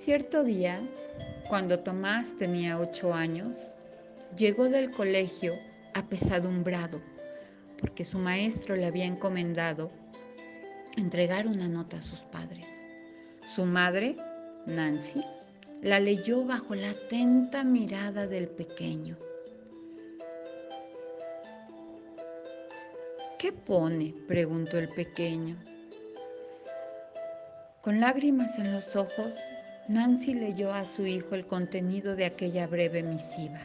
Cierto día, cuando Tomás tenía ocho años, llegó del colegio apesadumbrado porque su maestro le había encomendado entregar una nota a sus padres. Su madre, Nancy, la leyó bajo la atenta mirada del pequeño. ¿Qué pone? preguntó el pequeño. Con lágrimas en los ojos, Nancy leyó a su hijo el contenido de aquella breve misiva.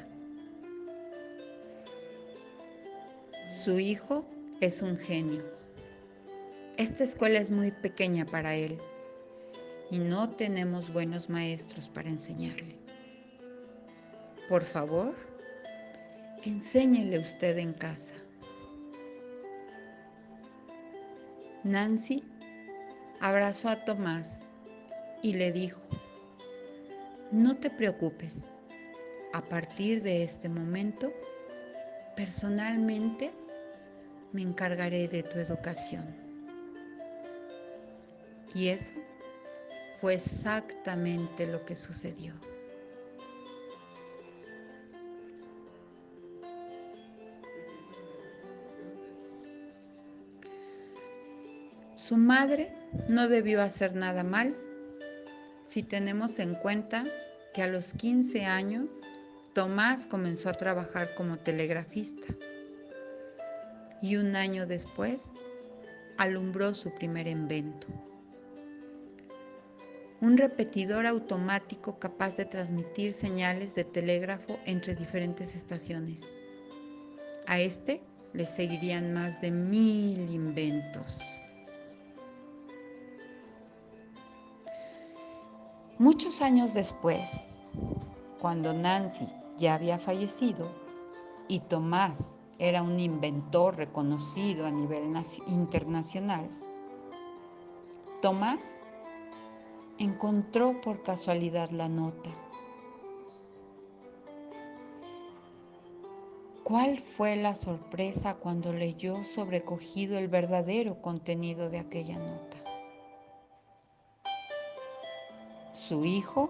Su hijo es un genio. Esta escuela es muy pequeña para él y no tenemos buenos maestros para enseñarle. Por favor, enséñele usted en casa. Nancy abrazó a Tomás y le dijo, no te preocupes, a partir de este momento, personalmente me encargaré de tu educación. Y eso fue exactamente lo que sucedió. Su madre no debió hacer nada mal si tenemos en cuenta que a los 15 años Tomás comenzó a trabajar como telegrafista y un año después alumbró su primer invento. Un repetidor automático capaz de transmitir señales de telégrafo entre diferentes estaciones. A este le seguirían más de mil inventos. Muchos años después, cuando Nancy ya había fallecido y Tomás era un inventor reconocido a nivel internacional, Tomás encontró por casualidad la nota. ¿Cuál fue la sorpresa cuando leyó sobrecogido el verdadero contenido de aquella nota? Su hijo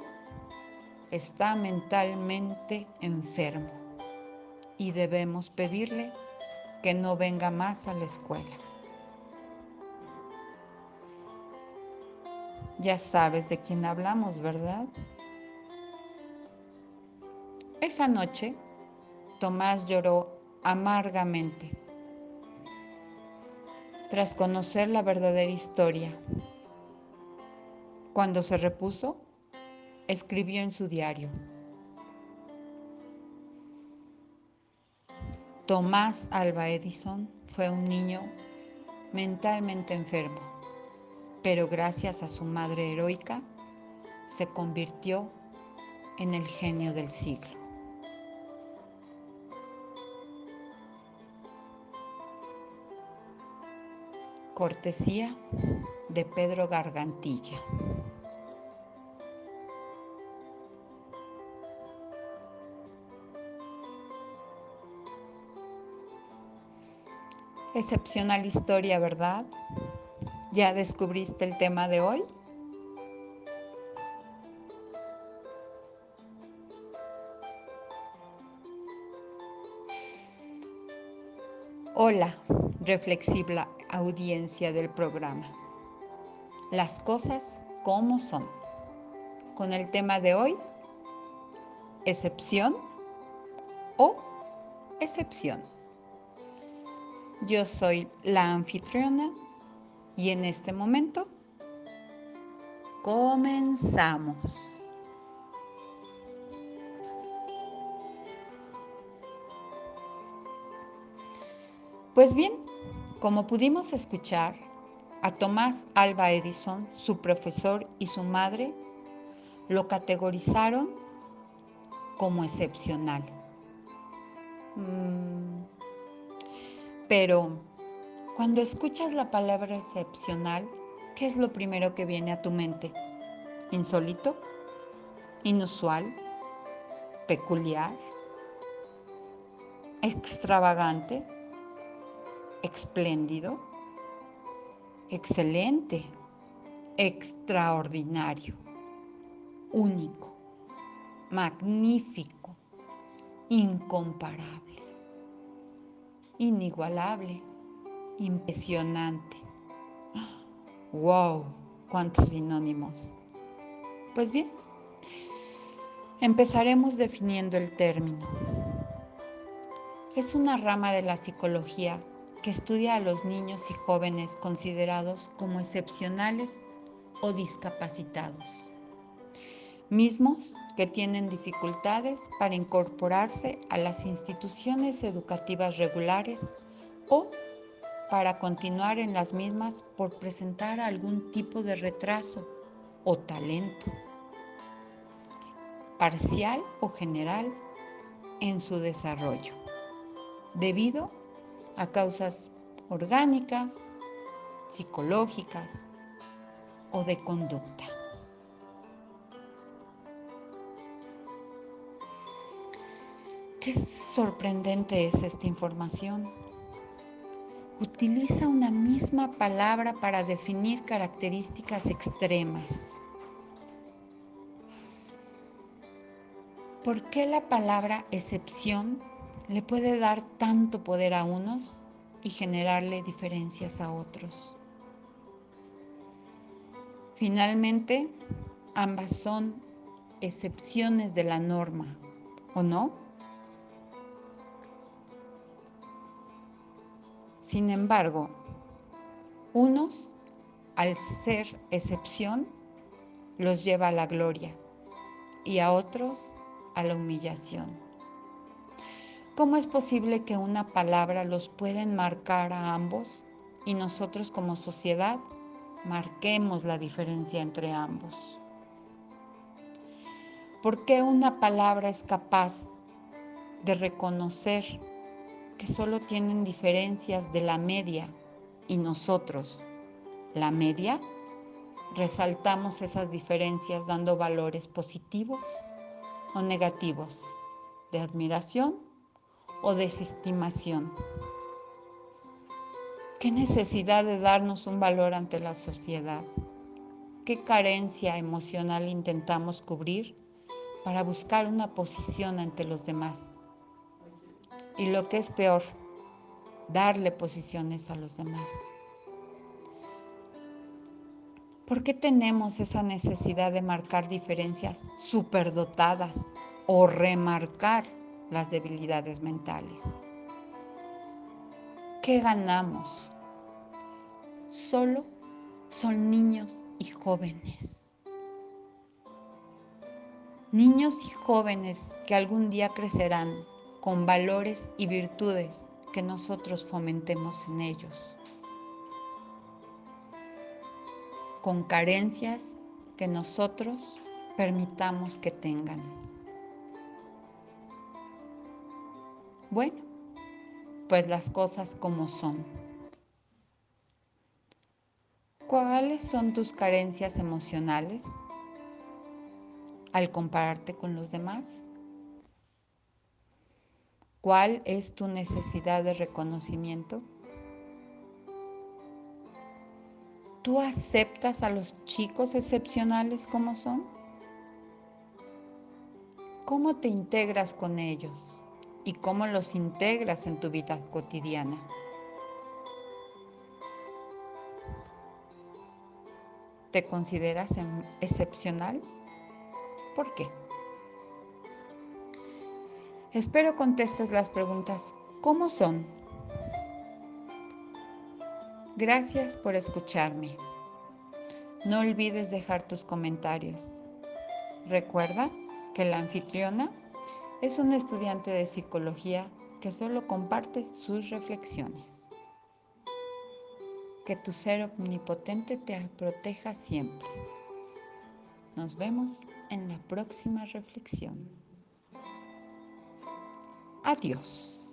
está mentalmente enfermo y debemos pedirle que no venga más a la escuela. Ya sabes de quién hablamos, ¿verdad? Esa noche, Tomás lloró amargamente tras conocer la verdadera historia. Cuando se repuso, escribió en su diario. Tomás Alba Edison fue un niño mentalmente enfermo, pero gracias a su madre heroica se convirtió en el genio del siglo. Cortesía de Pedro Gargantilla. Excepcional historia, ¿verdad? ¿Ya descubriste el tema de hoy? Hola, reflexiva audiencia del programa. Las cosas como son. Con el tema de hoy, excepción o excepción. Yo soy la anfitriona y en este momento comenzamos. Pues bien, como pudimos escuchar, a Tomás Alba Edison, su profesor y su madre lo categorizaron como excepcional. Mm, pero cuando escuchas la palabra excepcional, ¿qué es lo primero que viene a tu mente? ¿Insólito? ¿Inusual? ¿Peculiar? ¿Extravagante? ¿Espléndido? ¿Excelente? ¿Extraordinario? único, magnífico, incomparable, inigualable, impresionante. ¡Wow! ¡Cuántos sinónimos! Pues bien, empezaremos definiendo el término. Es una rama de la psicología que estudia a los niños y jóvenes considerados como excepcionales o discapacitados, mismos que tienen dificultades para incorporarse a las instituciones educativas regulares o para continuar en las mismas por presentar algún tipo de retraso o talento, parcial o general, en su desarrollo, debido a causas orgánicas, psicológicas o de conducta. Qué sorprendente es esta información utiliza una misma palabra para definir características extremas. ¿Por qué la palabra excepción le puede dar tanto poder a unos y generarle diferencias a otros? Finalmente, ambas son excepciones de la norma, ¿o no? Sin embargo, unos, al ser excepción, los lleva a la gloria y a otros a la humillación. ¿Cómo es posible que una palabra los pueda enmarcar a ambos y nosotros como sociedad marquemos la diferencia entre ambos? ¿Por qué una palabra es capaz de reconocer que solo tienen diferencias de la media y nosotros, la media, resaltamos esas diferencias dando valores positivos o negativos, de admiración o desestimación. ¿Qué necesidad de darnos un valor ante la sociedad? ¿Qué carencia emocional intentamos cubrir para buscar una posición ante los demás? Y lo que es peor, darle posiciones a los demás. ¿Por qué tenemos esa necesidad de marcar diferencias superdotadas o remarcar las debilidades mentales? ¿Qué ganamos? Solo son niños y jóvenes. Niños y jóvenes que algún día crecerán con valores y virtudes que nosotros fomentemos en ellos, con carencias que nosotros permitamos que tengan. Bueno, pues las cosas como son. ¿Cuáles son tus carencias emocionales al compararte con los demás? ¿Cuál es tu necesidad de reconocimiento? ¿Tú aceptas a los chicos excepcionales como son? ¿Cómo te integras con ellos y cómo los integras en tu vida cotidiana? ¿Te consideras excepcional? ¿Por qué? Espero contestes las preguntas ¿cómo son? Gracias por escucharme. No olvides dejar tus comentarios. Recuerda que la anfitriona es una estudiante de psicología que solo comparte sus reflexiones. Que tu ser omnipotente te proteja siempre. Nos vemos en la próxima reflexión. Adiós.